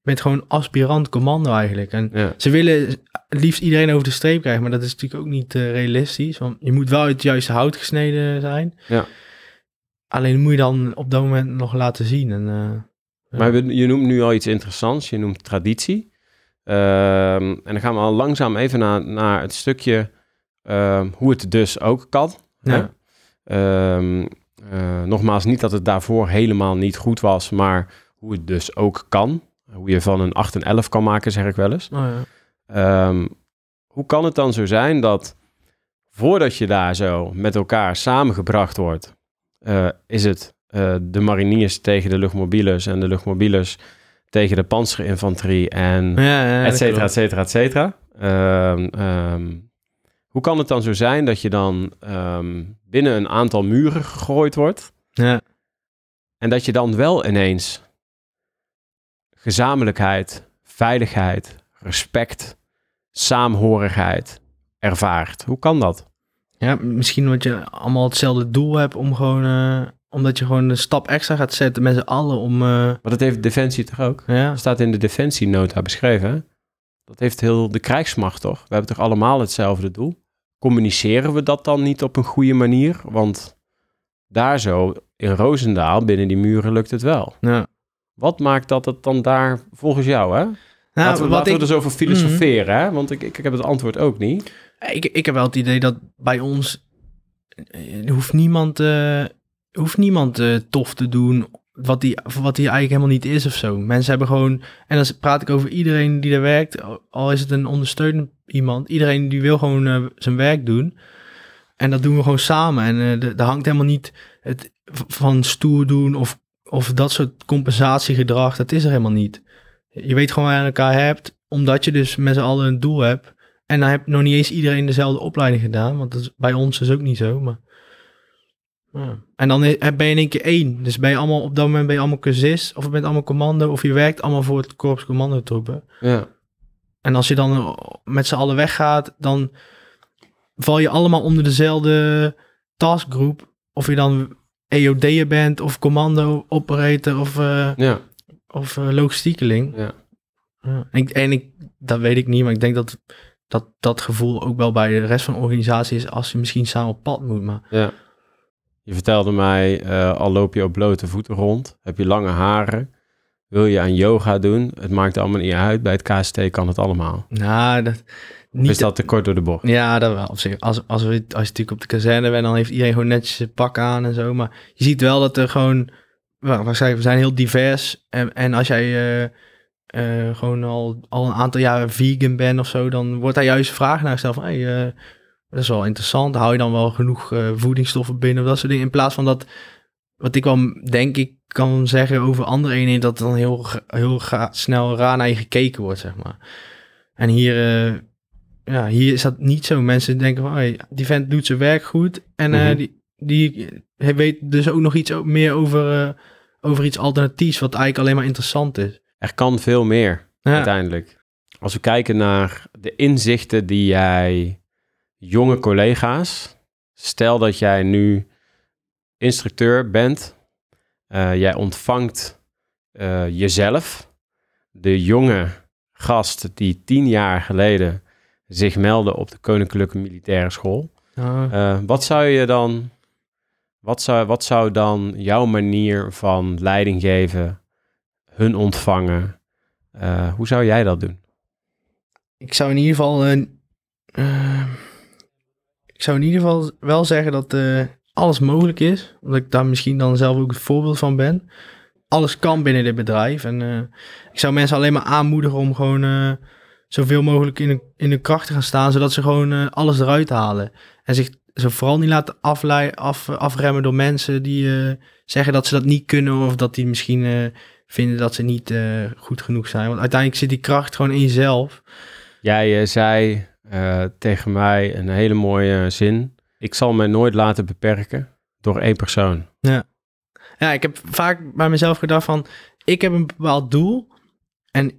Speaker 1: je bent gewoon aspirant commando eigenlijk. En
Speaker 3: Ja.
Speaker 1: ze willen het liefst iedereen over de streep krijgen, maar dat is natuurlijk ook niet eh, realistisch. Want je moet wel uit het juiste hout gesneden zijn.
Speaker 3: Ja.
Speaker 1: Alleen moet je dan op dat moment nog laten zien. En, eh,
Speaker 3: Maar je noemt nu al iets interessants. Je noemt traditie. Ehm, en dan gaan we al langzaam even naar, naar het stukje ehm, hoe het dus ook kan. hè?
Speaker 1: Ja.
Speaker 3: Eh, nogmaals, niet dat het daarvoor helemaal niet goed was, maar hoe het dus ook kan. Hoe je van een 8 en 11 kan maken, zeg ik wel eens.
Speaker 1: oh ja.
Speaker 3: Ehm, hoe kan het dan zo zijn dat voordat je daar zo met elkaar samengebracht wordt, eh, is het eh, de mariniers tegen de luchtmobiles en de luchtmobiles tegen de panzerinfanterie en
Speaker 1: Ja, ja,
Speaker 3: et cetera, et cetera, et cetera. Ehm, ehm, hoe kan het dan zo zijn dat je dan ehm, binnen een aantal muren gegooid wordt
Speaker 1: Ja.
Speaker 3: en dat je dan wel ineens gezamenlijkheid, veiligheid, respect, saamhorigheid ervaart? Hoe kan dat?
Speaker 1: Ja, misschien omdat je allemaal hetzelfde doel hebt om gewoon, eh, omdat je gewoon een stap extra gaat zetten met z'n allen om, eh,
Speaker 3: Maar dat heeft Defensie toch ook?
Speaker 1: ja,
Speaker 3: Dat staat in de Defensienota beschreven. Dat heeft heel de krijgsmacht toch? We hebben toch allemaal hetzelfde doel? Communiceren we dat dan niet op een goede manier? Want daar zo in Roosendaal, binnen die muren, lukt het wel.
Speaker 1: ja.
Speaker 3: Wat maakt dat het dan daar volgens jou, hè?
Speaker 1: Nou,
Speaker 3: laten we,
Speaker 1: wat
Speaker 3: laten
Speaker 1: ik,
Speaker 3: er zo over filosoferen, hè? Want ik, ik, ik heb het antwoord ook niet.
Speaker 1: ik, ik heb wel het idee dat bij ons eh, hoeft niemand, eh, hoeft niemand eh, tof te doen wat die, wat die eigenlijk helemaal niet is of zo. Mensen hebben gewoon, en dan praat ik over iedereen die er werkt, al- is het een ondersteunend iemand, iedereen die wil gewoon eh, zijn werk doen. En dat doen we gewoon samen. En eh, er- daar hangt helemaal niet het van stoer doen of, of dat soort compensatiegedrag. Dat is er helemaal niet. Je weet gewoon waar je elkaar hebt, omdat je dus met z'n allen een doel hebt. En dan heb nog niet eens iedereen dezelfde opleiding gedaan, want dat is, bij ons is ook niet zo. Maar, ja. En dan ben je in één keer één. Dus ben je allemaal, op dat moment ben je allemaal cursist, of je bent allemaal commando, of je werkt allemaal voor het korps commandotroepen.
Speaker 3: Ja.
Speaker 1: En als je dan eh, met z'n allen weggaat, dan val je allemaal onder dezelfde taskgroep. Of je dan EOD'er bent, of commando, operator, of, eh
Speaker 3: Ja.
Speaker 1: of eh, logistiekeling.
Speaker 3: Ja.
Speaker 1: Ja. En, ik, en ik, dat weet ik niet, maar ik denk dat, dat dat gevoel ook wel bij de rest van de organisatie is als je misschien samen op pad moet. Maar
Speaker 3: Ja. Je vertelde mij, eh, al loop je op blote voeten rond, heb je lange haren, wil je aan yoga doen, het maakt allemaal niet uit, bij het KST kan het allemaal.
Speaker 1: nou, dat,
Speaker 3: Of
Speaker 1: niet,
Speaker 3: is dat te kort door de bocht?
Speaker 1: Ja, dat wel. Op zich. Als, als, we, als je natuurlijk op de kazerne bent, dan heeft iedereen gewoon netjes zijn pak aan en zo. Maar je ziet wel dat er gewoon... Well, we, zijn, heel divers. En, en als jij eh, eh, gewoon al, al een aantal jaren vegan bent of zo... dan wordt daar juist vragen naar gesteld van... Hey, dat is wel interessant. Hou je dan wel genoeg eh, voedingsstoffen binnen of dat soort dingen? In plaats van dat... Wat ik wel denk ik kan zeggen over andere eenheden... dat dan heel, heel gra- snel raar naar je gekeken wordt, zeg maar. En hier... eh, ja, hier is dat niet zo. Mensen denken van, hey, die vent doet zijn werk goed. En eh,
Speaker 3: Mhm.
Speaker 1: die, die hij weet dus ook nog iets meer over, over iets alternatiefs, wat eigenlijk alleen maar interessant is.
Speaker 3: Er kan veel meer,
Speaker 1: Ja,
Speaker 3: uiteindelijk. Als we kijken naar de inzichten die jij jonge collega's, stel dat jij nu instructeur bent, eh, jij ontvangt eh, jezelf, de jonge gast die tien jaar geleden zich meldde op de Koninklijke Militaire School.
Speaker 1: Ja,
Speaker 3: Eh, wat zou je dan, wat zou, wat zou dan jouw manier van leiding geven, hun ontvangen, hoe zou jij dat doen?
Speaker 1: ik zou in ieder geval, eh, ik zou in ieder geval wel zeggen dat eh, alles mogelijk is, omdat ik daar misschien dan zelf ook het voorbeeld van ben. Alles kan binnen dit bedrijf en eh, ik zou mensen alleen maar aanmoedigen om gewoon eh, zoveel mogelijk in hun, in kracht te gaan staan, zodat ze gewoon alles eruit halen. En zich zo vooral niet laten aflei, af, afremmen door mensen die zeggen dat ze dat niet kunnen of dat die misschien vinden dat ze niet goed genoeg zijn. Want uiteindelijk zit die kracht gewoon in jezelf.
Speaker 3: Jij zei eh, tegen mij een hele mooie zin. Ik zal mij nooit laten beperken door één persoon.
Speaker 1: Ja, ik heb vaak bij mezelf gedacht van, ik heb een bepaald doel en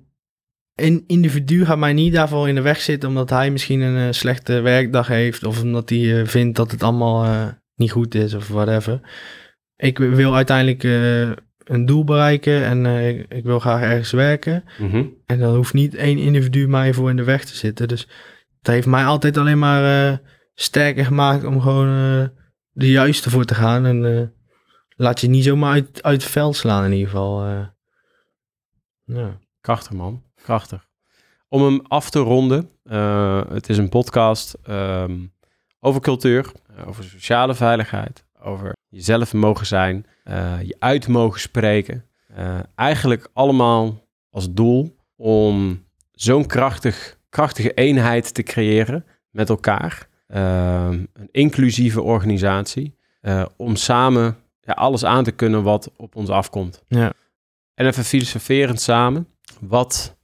Speaker 1: een individu gaat mij niet daarvoor in de weg zitten omdat hij misschien een eh, slechte werkdag heeft of omdat hij eh, vindt dat het allemaal niet goed is of whatever. Ik wil uiteindelijk een doel bereiken en ik, ik wil graag ergens werken.
Speaker 3: Mhm.
Speaker 1: En dan hoeft niet één individu mij voor in de weg te zitten. Dus dat heeft mij altijd alleen maar eh, sterker gemaakt om gewoon eh, de juiste voor te gaan. En eh, laat je niet zomaar uit, uit het veld slaan in ieder geval. ja.
Speaker 3: Krachtig, man. Krachtig. Om hem af te ronden, het is een podcast ehm, over cultuur, over sociale veiligheid, over jezelf mogen zijn, je uit mogen spreken. Eigenlijk allemaal als doel om zo'n krachtig, krachtige eenheid te creëren met elkaar. Ehm, een inclusieve organisatie, eh, om samen ja, alles aan te kunnen wat op ons afkomt.
Speaker 1: Ja.
Speaker 3: En even filosoferend samen, wat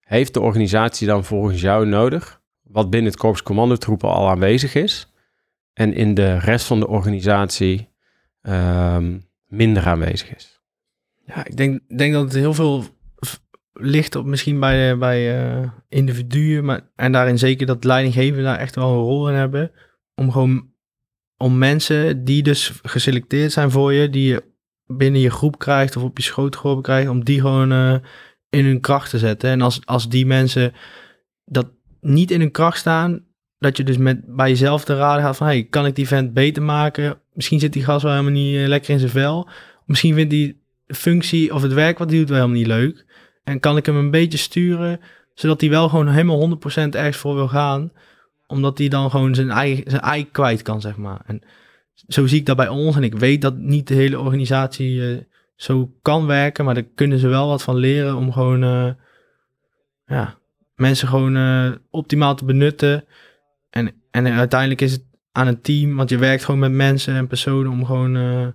Speaker 3: heeft de organisatie dan volgens jou nodig? Wat binnen het korps commandotroepen al aanwezig is en in de rest van de organisatie ehm, minder aanwezig is?
Speaker 1: Ja, ik denk, denk dat het heel veel ligt op misschien bij, eh, bij eh, individuen, maar, en daarin zeker dat leidinggevenden daar echt wel een rol in hebben. Om gewoon, om mensen die dus geselecteerd zijn voor je, die je binnen je groep krijgt of op je schoot krijgt, om die gewoon eh, in hun kracht te zetten. En als, als die mensen dat niet in hun kracht staan, dat je dus met, bij jezelf te raden gaat van, hey, kan ik die vent beter maken? Misschien zit die gast wel helemaal niet lekker in zijn vel. Misschien vindt de functie of het werk wat hij doet wel helemaal niet leuk. En kan ik hem een beetje sturen, zodat hij wel gewoon helemaal 100% ergens voor wil gaan. Omdat hij dan gewoon zijn eigen, zijn ei kwijt kan, zeg maar. En zo zie ik dat bij ons. En ik weet dat niet de hele organisatie eh, zo kan werken. Maar daar kunnen ze wel wat van leren om gewoon eh, ja, mensen gewoon eh, optimaal te benutten. En, en uiteindelijk is het aan een team, want je werkt gewoon met mensen en personen om gewoon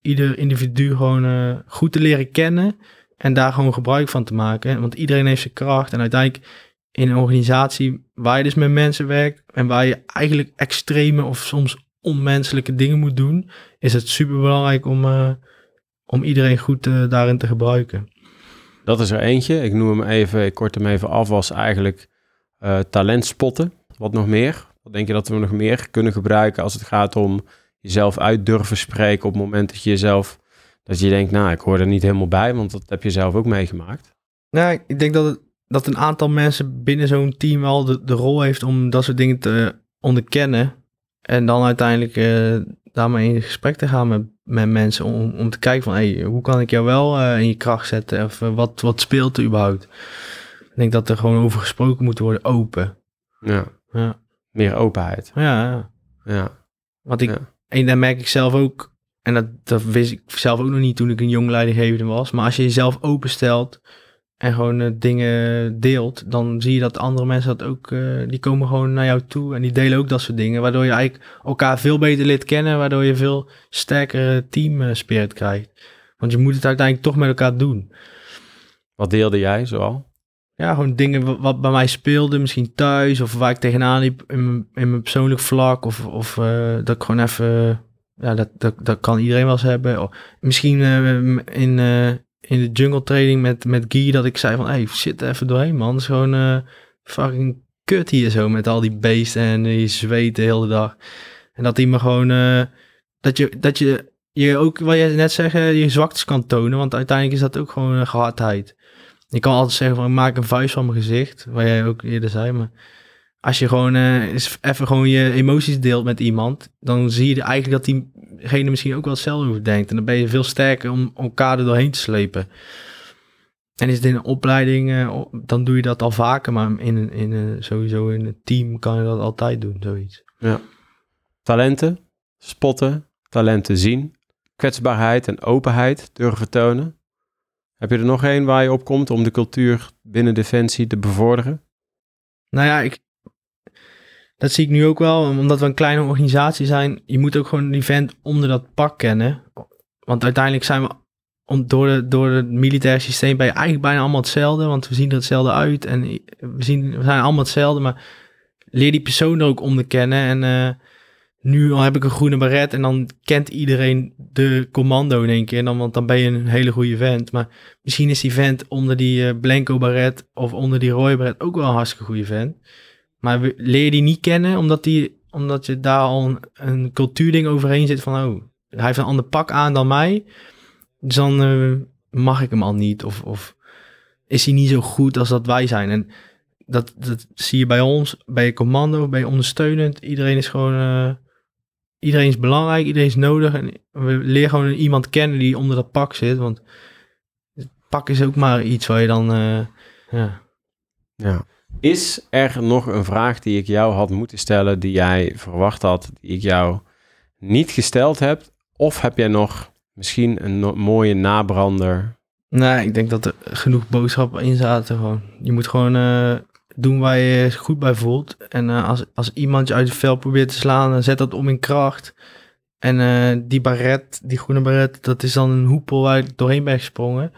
Speaker 1: ieder individu gewoon goed te leren kennen en daar gewoon gebruik van te maken. Want iedereen heeft zijn kracht en uiteindelijk in een organisatie waar je dus met mensen werkt en waar je eigenlijk extreme of soms onmenselijke dingen moet doen, is het super belangrijk om, eh, om iedereen goed eh, daarin te gebruiken.
Speaker 3: Dat is er eentje. Ik noem hem even, ik kort hem even af, was eigenlijk eh talent spotten. Wat nog meer? Wat denk je dat we nog meer kunnen gebruiken als het gaat om jezelf uit durven spreken op het moment dat je jezelf, dat je denkt, nou, ik hoor er niet helemaal bij, want dat heb je zelf ook meegemaakt.
Speaker 1: Nou, ik denk dat, het, dat een aantal mensen binnen zo'n team wel de, de rol heeft om dat soort dingen te onderkennen. En dan uiteindelijk eh, daarmee in gesprek te gaan met, met mensen om, om te kijken van, hey, hoe kan ik jou wel eh, in je kracht zetten? Of eh, wat, wat speelt er überhaupt? Ik denk dat er gewoon over gesproken moet worden, open.
Speaker 3: Ja,
Speaker 1: Ja,
Speaker 3: meer openheid.
Speaker 1: ja, ja.
Speaker 3: Ja,
Speaker 1: Want ik,
Speaker 3: Ja.
Speaker 1: en dat merk ik zelf ook, en dat, dat wist ik zelf ook nog niet toen ik een jong leidinggevende was. Maar als je jezelf openstelt en gewoon eh, dingen deelt, dan zie je dat andere mensen dat ook, eh, die komen gewoon naar jou toe en die delen ook dat soort dingen. Waardoor je eigenlijk elkaar veel beter leert kennen, waardoor je veel sterkere team eh, spirit krijgt. Want je moet het uiteindelijk toch met elkaar doen.
Speaker 3: wat deelde jij zoal?
Speaker 1: Ja, gewoon dingen wa- wat bij mij speelde, misschien thuis of waar ik tegenaan liep in mijn, in mijn persoonlijk vlak. Of, of dat ik gewoon even, ja, dat, dat, dat kan iedereen wel eens hebben. Of misschien eh, in, eh, in de jungle training met, met Guy dat ik zei van, hey, zit even doorheen man. Het is gewoon eh, fucking kut hier zo met al die beesten en je zweet de hele dag. En dat hij me gewoon, dat je, dat je, je ook, wat je net zeggen, je zwaktes kan tonen. Want uiteindelijk is dat ook gewoon een gehardheid. Je kan altijd zeggen van maak een vuist van mijn gezicht, wat jij ook eerder zei, maar als je gewoon eens even gewoon je emoties deelt met iemand, dan zie je eigenlijk dat diegene misschien ook wel hetzelfde over denkt. En dan ben je veel sterker om elkaar er doorheen te slepen. En is het in een opleiding, eh, dan doe je dat al vaker, maar in, in, sowieso in een team kan je dat altijd doen, zoiets.
Speaker 3: Talenten, spotten, talenten zien, kwetsbaarheid en openheid durven tonen. Heb je er nog één waar je op komt om de cultuur binnen Defensie te bevorderen?
Speaker 1: Nou ja, ik, dat zie ik nu ook wel, omdat we een kleine organisatie zijn. Je moet ook gewoon die vent onder dat pak kennen. Want uiteindelijk zijn we, om, door, het militaire systeem, ben je eigenlijk bijna allemaal hetzelfde. Want we zien er hetzelfde uit en we, zien, we zijn allemaal hetzelfde. Maar leer die persoon er ook onder kennen. En eh, nu al heb ik een groene baret en dan kent iedereen de commando in één keer. Dan, want dan ben je een hele goede vent. Maar misschien is die vent onder die eh, blanco baret of onder die rode baret ook wel een hartstikke goede vent. Maar leer die niet kennen omdat die omdat je daar al een, cultuurding overheen zit van, oh, hij heeft een ander pak aan dan mij. Dus dan eh, mag ik hem al niet. Of, of is hij niet zo goed als dat wij zijn. En dat, dat zie je bij ons, bij commando, bij ondersteunend. Iedereen is gewoon, eh, iedereen is belangrijk, iedereen is nodig. En we leren gewoon iemand kennen die onder dat pak zit. Want het pak is ook maar iets waar je dan, eh, ja.
Speaker 3: Ja. Is er nog een vraag die ik jou had moeten stellen, die jij verwacht had, die ik jou niet gesteld heb? Of heb jij nog misschien een mooie nabrander?
Speaker 1: Nee, ik denk dat er genoeg boodschappen in zaten gewoon. Je moet gewoon eh, doen waar je je goed bij voelt. En eh, als, als iemand je uit het vel probeert te slaan, dan zet dat om in kracht. En eh, die baret, die groene baret, dat is dan een hoepel waar ik doorheen ben gesprongen.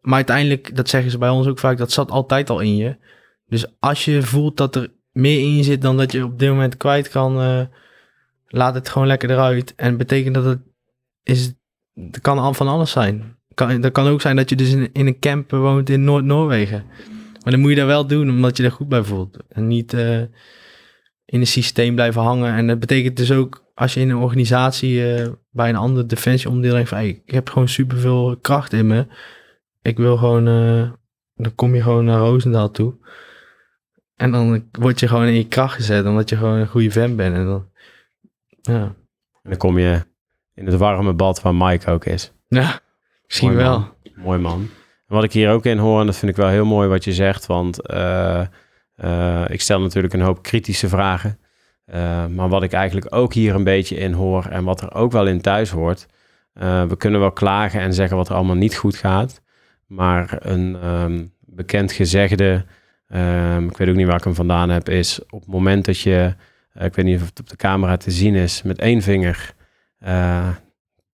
Speaker 1: Maar uiteindelijk, dat zeggen ze bij ons ook vaak, dat zat altijd al in je. Dus als je voelt dat er meer in je zit dan dat je op dit moment kwijt kan, eh, laat het gewoon lekker eruit. En betekent dat het is, kan van alles zijn. Kan, dat kan ook zijn dat je dus in, een camp woont in Noord-Noorwegen. Maar dan moet je dat wel doen, omdat je er goed bij voelt. En niet eh, in een systeem blijven hangen. En dat betekent dus ook, als je in een organisatie eh, bij een andere defensieonderdeel denkt van... Ik heb gewoon superveel kracht in me. Ik wil gewoon... dan kom je gewoon naar Roosendaal toe. En dan word je gewoon in je kracht gezet, omdat je gewoon een goede fan bent. En dan, ja.
Speaker 3: En dan kom je in het warme bad waar Mike ook is.
Speaker 1: ja, misschien
Speaker 3: Mooi
Speaker 1: wel.
Speaker 3: man. Mooi man. En wat ik hier ook in hoor, en dat vind ik wel heel mooi wat je zegt, want eh, eh, ik stel natuurlijk een hoop kritische vragen. Eh, maar wat ik eigenlijk ook hier een beetje in hoor en wat er ook wel in thuis hoort, we kunnen wel klagen en zeggen wat er allemaal niet goed gaat. Maar een ehm, bekend gezegde, ehm, ik weet ook niet waar ik hem vandaan heb, is op het moment dat je, eh, ik weet niet of het op de camera te zien is, met één vinger, eh,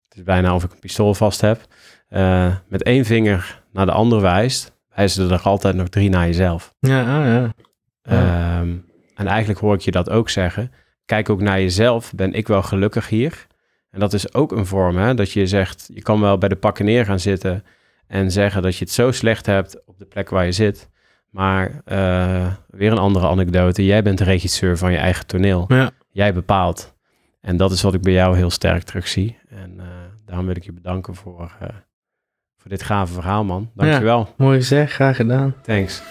Speaker 3: het is bijna of ik een pistool vast heb, eh, met één vinger naar de ander wijst, wijzen er altijd nog drie naar jezelf.
Speaker 1: Ja, ah, ja. Ja.
Speaker 3: Ehm, en eigenlijk hoor ik je dat ook zeggen. Kijk ook naar jezelf. Ben ik wel gelukkig hier? En dat is ook een vorm, hè? Dat je zegt, je kan wel bij de pakken neer gaan zitten en zeggen dat je het zo slecht hebt op de plek waar je zit. Maar eh, weer een andere anekdote. Jij bent de regisseur van je eigen toneel.
Speaker 1: Ja.
Speaker 3: Jij bepaalt. En dat is wat ik bij jou heel sterk terugzie. En eh, daarom wil ik je bedanken voor, eh, voor dit gave verhaal, man. Dankjewel.
Speaker 1: Mooi gezegd, graag gedaan.
Speaker 3: Thanks.